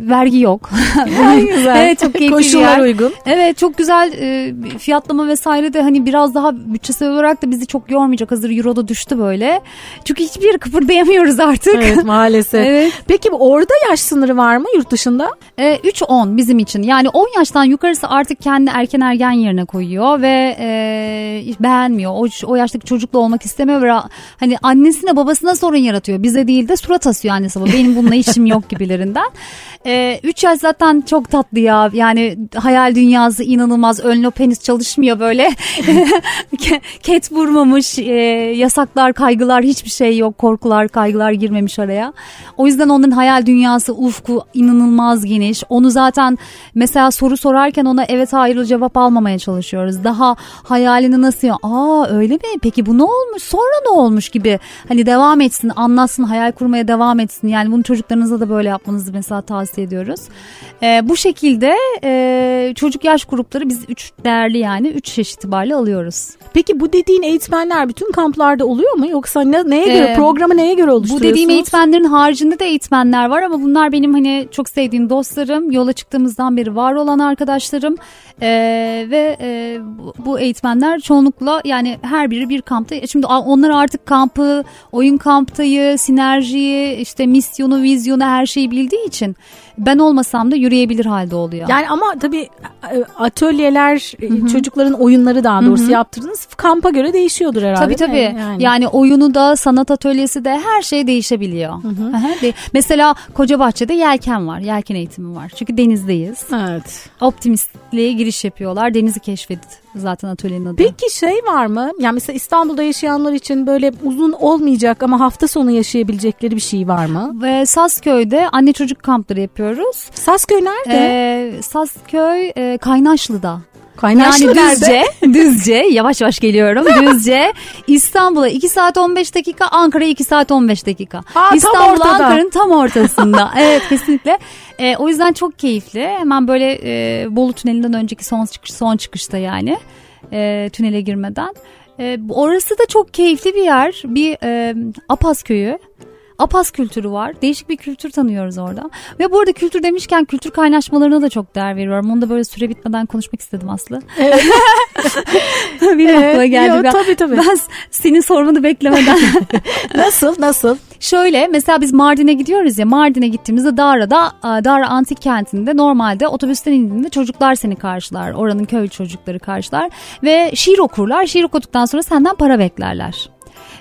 vergi yok. [laughs] Güzel. evet çok keyifli Koşullar yer. uygun. Evet çok güzel e, fiyatlama vesaire de hani biraz daha bütçesel olarak da bizi çok yormayacak. Hazır euro da düştü böyle. Çünkü hiçbir yere kıpırdayamıyoruz artık. Evet maalesef. Evet. Peki orada yaş sınırı var mı yurt dışında? E, 3-10 bizim için. Yani 10 yaştan yukarısı artık kendi erken ergen yerine koyuyor ve e, beğenmiyor. O, o yaştaki çocukla olmak istemiyor hani annesine babasına sorun yaratıyor. Bize değil de surat asıyor annesi baba. Benim bununla işim yok gibilerinden. [laughs] 3 yaş zaten çok tatlı ya. Yani hayal dünyası inanılmaz. Önlü penis çalışmıyor böyle. [laughs] Ket vurmamış. e, yasaklar, kaygılar hiçbir şey yok. Korkular, kaygılar girmemiş araya. O yüzden onun hayal dünyası, ufku inanılmaz geniş. Onu zaten mesela soru sorarken ona evet hayır cevap almamaya çalışıyoruz. Daha hayalini nasıl ya? Aa öyle mi? Peki bu ne olmuş? Sonra ne olmuş gibi. Hani devam etsin, anlatsın, hayal kurmaya devam etsin. Yani bunu çocuklarınıza da böyle yapmanızı mesela tavsiye ediyoruz. Ee, bu şekilde e, çocuk yaş grupları biz üç değerli yani üç yaş itibariyle alıyoruz. Peki bu dediğin eğitmenler bütün kamplarda oluyor mu? Yoksa ne, neye göre Ee, programı neye göre Bu oluşturuyorsunuz? dediğim eğitmenlerin haricinde de eğitmenler var ama bunlar benim hani çok sevdiğim dostlarım. Yola çıktığımızdan beri var olan arkadaşlarım. Ee, ve e, bu- bu eğitmenler çoğunlukla yani yani her biri bir kampta. Şimdi onlar artık kampı, oyun kamptayı, sinerjiyi, işte misyonu, vizyonu her şeyi bildiği için ben olmasam da yürüyebilir halde oluyor. Yani ama tabii e, atölyeler, Hı-hı. çocukların oyunları daha doğrusu Hı-hı. yaptırdınız kampa göre değişiyordur herhalde. Tabii tabii. Yani. yani oyunu da sanat atölyesi de her şey değişebiliyor. Mesela Kocabahçe'de yelken var. Yelken eğitimi var. Çünkü denizdeyiz. Evet. Optimistliğe giriş yapıyorlar. Denizi keşfedin zaten atölyenin adı. Peki şey var mı? Yani mesela İstanbul'da yaşayanlar için böyle uzun olmayacak ama hafta sonu yaşayabilecekleri bir şey var mı? Ve Sazköy'de anne çocuk kampları yapıyoruz. Sazköy nerede? Ee, Sazköy e, Kaynaşlı'da. Kaynaşlı yani düzce, [laughs] düzce yavaş yavaş geliyorum [laughs] düzce İstanbul'a 2 saat 15 dakika Ankara'ya 2 saat 15 dakika. İstanbul Ankara'nın tam ortasında. [laughs] evet kesinlikle. E, o yüzden çok keyifli. Hemen böyle e, Bolu Tüneli'nden önceki son çıkış son çıkışta yani e, tünele girmeden. E, orası da çok keyifli bir yer. Bir e, Apaz köyü. Apas kültürü var. Değişik bir kültür tanıyoruz orada. Ve bu arada kültür demişken kültür kaynaşmalarına da çok değer veriyorum. Onu da böyle süre bitmeden konuşmak istedim Aslı. Evet. [laughs] Benim evet, aklıma geldi. Yo, tabii tabii. Ben senin sormanı beklemeden. [laughs] nasıl nasıl? Şöyle mesela biz Mardin'e gidiyoruz ya Mardin'e gittiğimizde Dara'da Dara Antik Kenti'nde normalde otobüsten indiğinde çocuklar seni karşılar. Oranın köy çocukları karşılar ve şiir okurlar. Şiir okuduktan sonra senden para beklerler.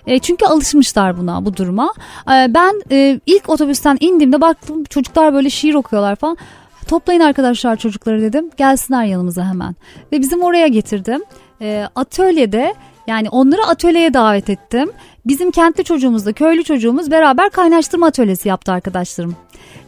E, çünkü alışmışlar buna bu duruma. E, ben e, ilk otobüsten indiğimde baktım çocuklar böyle şiir okuyorlar falan. Toplayın arkadaşlar çocukları dedim. Gelsinler yanımıza hemen. Ve bizim oraya getirdim. E, atölyede yani onları atölyeye davet ettim. Bizim kentli çocuğumuzla köylü çocuğumuz beraber kaynaştırma atölyesi yaptı arkadaşlarım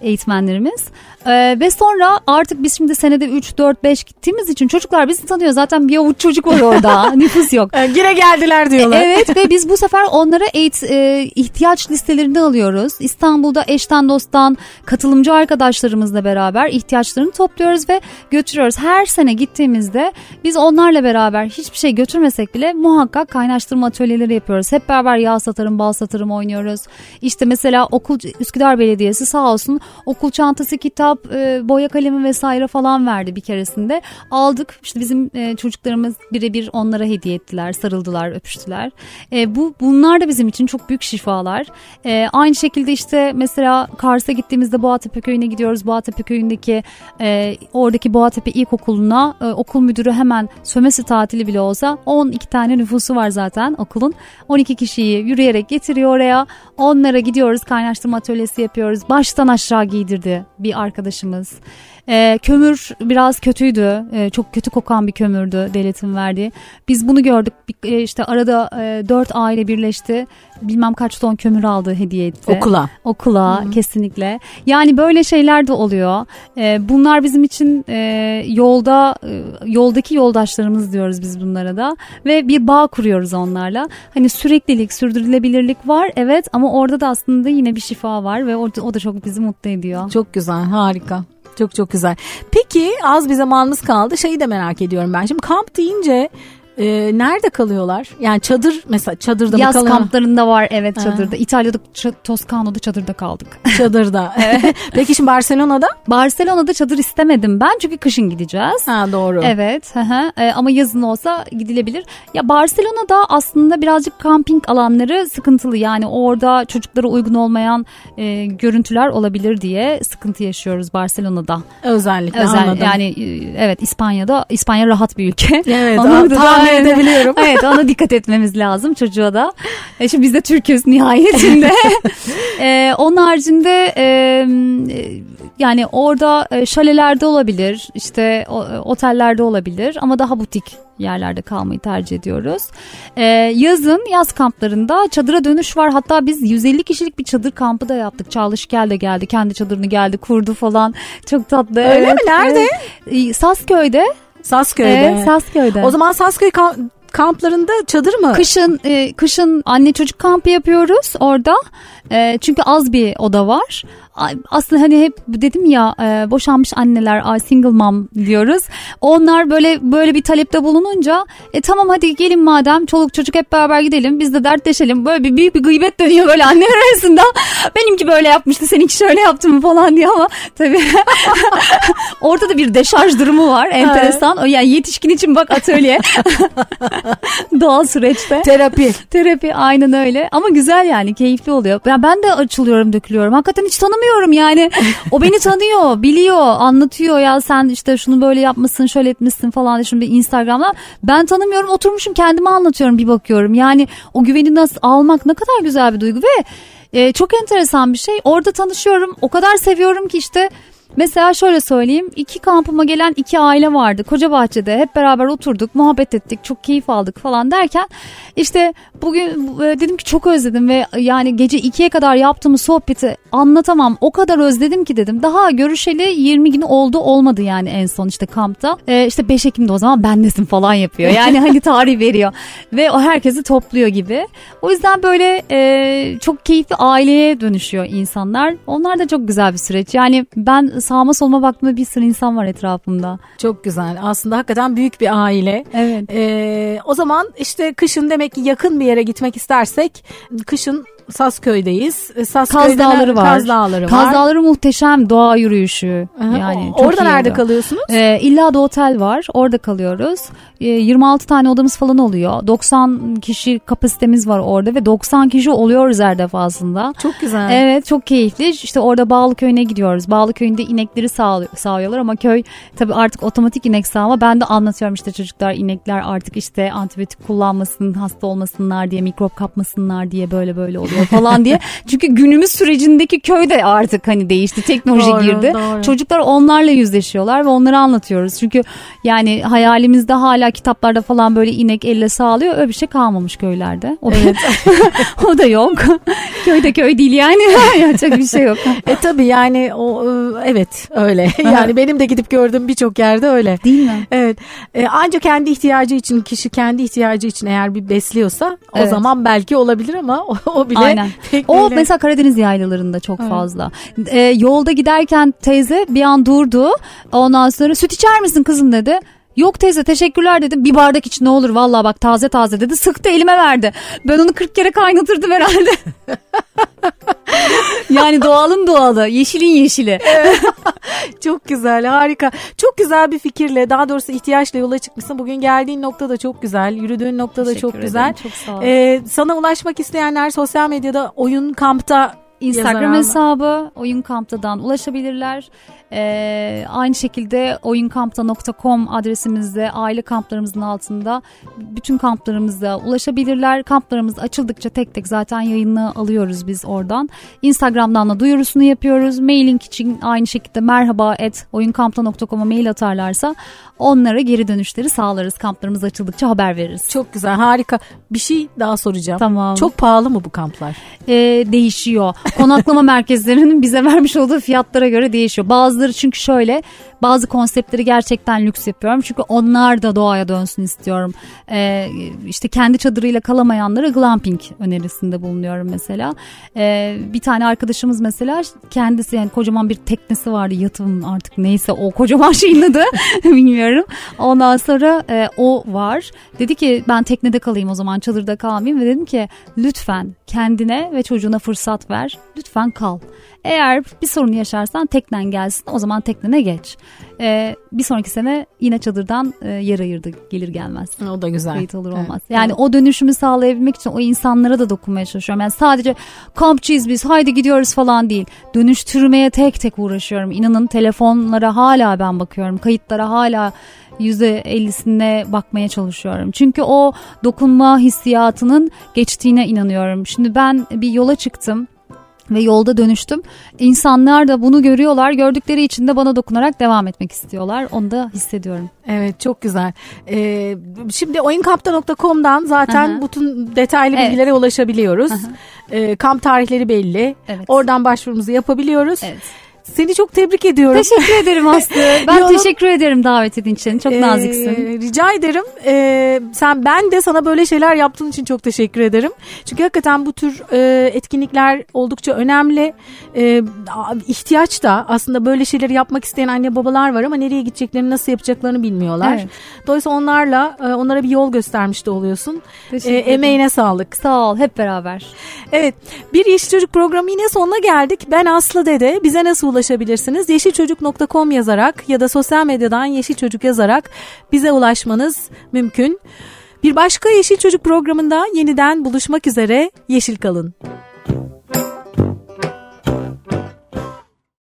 eğitmenlerimiz. Ee, ve sonra artık biz şimdi senede 3, 4, 5 gittiğimiz için çocuklar bizi tanıyor. Zaten bir avuç çocuk var orada. [laughs] Nüfus yok. Ee, yine geldiler diyorlar. Evet ve biz bu [laughs] sefer onlara eğit, e, ihtiyaç listelerini alıyoruz. İstanbul'da eşten dosttan katılımcı arkadaşlarımızla beraber ihtiyaçlarını topluyoruz ve götürüyoruz. Her sene gittiğimizde biz onlarla beraber hiçbir şey götürmesek bile muhakkak kaynaştırma atölyeleri yapıyoruz. Hep beraber yağ satarım, bal satarım oynuyoruz. İşte mesela okul Üsküdar Belediyesi sağ olsun okul çantası, kitap, e, boya kalemi vesaire falan verdi bir keresinde. Aldık işte bizim e, çocuklarımız birebir onlara hediye ettiler, sarıldılar, öpüştüler. E, bu bunlar da bizim için çok büyük şifalar. E, aynı şekilde işte mesela Kars'a gittiğimizde Boğatepe Köyü'ne gidiyoruz. Boğatepe Köyü'ndeki e, oradaki Boğatepe İlkokulu'na e, okul müdürü hemen sömesi tatili bile olsa 12 tane nüfusu var zaten okulun. 12 kişiyi yürüyerek getiriyor oraya. Onlara gidiyoruz kaynaştırma atölyesi yapıyoruz. Baştan aşağı giydirdi bir arkadaşımız. E, kömür biraz kötüydü. E, çok kötü kokan bir kömürdü devletin verdiği. Biz bunu gördük. E, işte arada e, dört aile birleşti. Bilmem kaç ton kömür aldı hediye etti. Okula. Okula hmm. kesinlikle. Yani böyle şeyler de oluyor. E, bunlar bizim için e, yolda e, yoldaki yoldaşlarımız diyoruz biz bunlara da. Ve bir bağ kuruyoruz onlarla. Hani süreklilik, sürdürülebilirlik var evet ama orada da aslında yine bir şifa var ve o, o da çok bizi mutlu ediyor. Çok güzel harika. Çok çok güzel. Peki az bir zamanımız kaldı. Şeyi de merak ediyorum ben. Şimdi kamp deyince e, nerede kalıyorlar? Yani çadır mesela çadırda Yaz mı kalıyor? kamplarında var evet çadırda. Ha. İtalya'da Toskano'da çadırda kaldık. [laughs] Çadırda. [laughs] Peki şimdi Barcelona'da? Barcelona'da çadır istemedim ben çünkü kışın gideceğiz. Ha doğru. Evet. e, ama yazın olsa gidilebilir. Ya Barcelona'da aslında birazcık kamping alanları sıkıntılı. Yani orada çocuklara uygun olmayan e, görüntüler olabilir diye sıkıntı yaşıyoruz Barcelona'da. Özellikle Özel, anladım. Yani e, evet İspanya'da İspanya rahat bir ülke. Evet. [laughs] Onu tahmin edebiliyorum. [laughs] evet ona dikkat etmemiz lazım çocuğa da. E şimdi biz de Türk'üz nihayetinde. [laughs] e, onun haricinde e, yani orada e, şalelerde olabilir, işte otellerde olabilir ama daha butik yerlerde kalmayı tercih ediyoruz. Ee, yazın yaz kamplarında çadıra dönüş var. Hatta biz 150 kişilik bir çadır kampı da yaptık. Çağlış gel de geldi. Kendi çadırını geldi kurdu falan. Çok tatlı. Öyle evet. mi? Nerede? Evet. Sasköy'de. Sasköy'de. Evet Sasköy'de. O zaman Sasköy kamplarında çadır mı? Kışın e, kışın anne çocuk kampı yapıyoruz orada. E, çünkü az bir oda var. Aslında hani hep dedim ya e, boşanmış anneler single mom diyoruz. Onlar böyle böyle bir talepte bulununca e tamam hadi gelin madem çoluk çocuk hep beraber gidelim biz de dertleşelim. Böyle bir büyük bir gıybet dönüyor böyle anneler [laughs] arasında. Benimki böyle yapmıştı seninki şöyle yaptı mı falan diye ama tabii [laughs] orada da bir deşarj durumu var enteresan. O yani yetişkin için bak atölye. [laughs] Doğal süreçte. Terapi. Terapi aynen öyle ama güzel yani keyifli oluyor. Ya ben de açılıyorum dökülüyorum. Hakikaten hiç tanımıyorum yani. O beni tanıyor, biliyor, anlatıyor ya sen işte şunu böyle yapmışsın, şöyle etmişsin falan şimdi Instagram'da. Ben tanımıyorum, oturmuşum kendime anlatıyorum bir bakıyorum. Yani o güveni nasıl almak ne kadar güzel bir duygu ve e, çok enteresan bir şey. Orada tanışıyorum. O kadar seviyorum ki işte Mesela şöyle söyleyeyim. iki kampıma gelen iki aile vardı. Koca bahçede hep beraber oturduk, muhabbet ettik, çok keyif aldık falan derken işte bugün e, dedim ki çok özledim ve yani gece ikiye kadar yaptığımız sohbeti anlatamam. O kadar özledim ki dedim. Daha görüşeli 20 gün oldu olmadı yani en son işte kampta. Ee, işte 5 Ekim'de o zaman bendesin falan yapıyor. Yani hani [laughs] tarih veriyor ve o herkesi topluyor gibi. O yüzden böyle e, çok keyifli aileye dönüşüyor insanlar. Onlar da çok güzel bir süreç. Yani ben sağma soluma baktığımda bir sürü insan var etrafımda. Çok güzel. Aslında hakikaten büyük bir aile. Evet. Ee, o zaman işte kışın demek ki yakın bir yere gitmek istersek kışın Sasköy'deyiz. E, Kaz Dağları var. Kaz Dağları var. Kaz Dağları muhteşem doğa yürüyüşü. Aha, yani Orada nerede kalıyorsunuz? Ee, İlla da otel var. Orada kalıyoruz. Ee, 26 tane odamız falan oluyor. 90 kişi kapasitemiz var orada ve 90 kişi oluyoruz her defasında. Çok güzel. Evet çok keyifli. İşte orada Bağlı Köyü'ne gidiyoruz. Bağlı Köyü'nde inekleri sağ, sağlıyorlar ama köy tabii artık otomatik inek sağma. Ben de anlatıyorum işte çocuklar inekler artık işte antibiyotik kullanmasın, hasta olmasınlar diye, mikrop kapmasınlar diye böyle böyle oluyor oluyor [laughs] falan diye. Çünkü günümüz sürecindeki köy de artık hani değişti. Teknoloji doğru, girdi. Doğru. Çocuklar onlarla yüzleşiyorlar ve onları anlatıyoruz. Çünkü yani hayalimizde hala kitaplarda falan böyle inek elle sağlıyor. Öyle bir şey kalmamış köylerde. O, evet. [laughs] o da yok. [laughs] Köyde köy değil yani. Yapacak bir şey yok. E tabii yani o e, evet öyle. Yani benim de gidip gördüğüm birçok yerde öyle. Değil mi? Evet. E, ancak kendi ihtiyacı için kişi kendi ihtiyacı için eğer bir besliyorsa o evet. zaman belki olabilir ama o, o bile Aynen. [laughs] o öyle. mesela Karadeniz yaylalarında çok evet. fazla. Ee, yolda giderken teyze bir an durdu. Ondan sonra süt içer misin kızım dedi. Yok teyze teşekkürler dedim. Bir bardak iç ne olur vallahi bak taze taze dedi. Sıktı elime verdi. Ben onu 40 kere kaynatırdım herhalde. [laughs] yani doğalın doğalı, yeşilin yeşili. [laughs] çok güzel, harika. Çok güzel bir fikirle, daha doğrusu ihtiyaçla yola çıkmışsın. Bugün geldiğin nokta da çok güzel, yürüdüğün nokta da çok güzel. Çok sağ ol. Ee, sana ulaşmak isteyenler sosyal medyada oyun kampta Instagram hesabı Oyun Kamp'tadan ulaşabilirler. Ee, aynı şekilde oyunkampta.com adresimizde aile kamplarımızın altında bütün kamplarımıza ulaşabilirler. Kamplarımız açıldıkça tek tek zaten yayını alıyoruz biz oradan. Instagram'dan da duyurusunu yapıyoruz. Mailing için aynı şekilde merhaba et oyunkampta.com'a mail atarlarsa onlara geri dönüşleri sağlarız. Kamplarımız açıldıkça haber veririz. Çok güzel harika. Bir şey daha soracağım. Tamam. Çok pahalı mı bu kamplar? Ee, değişiyor. Konaklama merkezlerinin bize vermiş olduğu fiyatlara göre değişiyor. Bazıları çünkü şöyle bazı konseptleri gerçekten lüks yapıyorum. Çünkü onlar da doğaya dönsün istiyorum. Ee, işte kendi çadırıyla kalamayanlara glamping önerisinde bulunuyorum mesela. Ee, bir tane arkadaşımız mesela kendisi yani kocaman bir teknesi vardı yatım artık neyse o kocaman [laughs] şeyin adı [laughs] bilmiyorum. Ondan sonra e, o var. Dedi ki ben teknede kalayım o zaman çadırda kalmayayım ve dedim ki lütfen kendine ve çocuğuna fırsat ver. Lütfen kal. Eğer bir sorun yaşarsan teknen gelsin o zaman teknene geç. Ee, bir sonraki sene yine çadırdan e, yer ayırdı gelir gelmez. O da güzel. Kayıt olur olmaz. Evet. Yani evet. o dönüşümü sağlayabilmek için o insanlara da dokunmaya çalışıyorum. Yani sadece kampçıyız biz haydi gidiyoruz falan değil. Dönüştürmeye tek tek uğraşıyorum. İnanın telefonlara hala ben bakıyorum. Kayıtlara hala %50'sine bakmaya çalışıyorum. Çünkü o dokunma hissiyatının geçtiğine inanıyorum. Şimdi ben bir yola çıktım ve yolda dönüştüm. İnsanlar da bunu görüyorlar. Gördükleri için de bana dokunarak devam etmek istiyorlar. Onu da hissediyorum. Evet çok güzel. Ee, şimdi oyunkapta.com'dan zaten Aha. bütün detaylı evet. bilgilere ulaşabiliyoruz. Ee, kamp tarihleri belli. Evet. Oradan başvurumuzu yapabiliyoruz. Evet. Seni çok tebrik ediyorum. Teşekkür ederim Aslı. [laughs] Ben Yolun, teşekkür ederim davetin için. Çok e, naziksin. Rica ederim. E, sen ben de sana böyle şeyler yaptığın için çok teşekkür ederim. Çünkü hakikaten bu tür e, etkinlikler oldukça önemli. E, ihtiyaç da aslında böyle şeyleri yapmak isteyen anne babalar var ama nereye gideceklerini nasıl yapacaklarını bilmiyorlar. Evet. Dolayısıyla onlarla e, onlara bir yol göstermiş de oluyorsun. E, emeğine sağlık. Sağ ol hep beraber. Evet bir Yeşil Çocuk programı yine sonuna geldik. Ben Aslı Dede. Bize nasıl ulaşabilirsiniz? Yeşilçocuk.com yazarak ya da sosyal medyadan Yeşil Çocuk yazarak bize ulaşmanız mümkün. Bir başka Yeşil Çocuk programında yeniden buluşmak üzere. Yeşil kalın.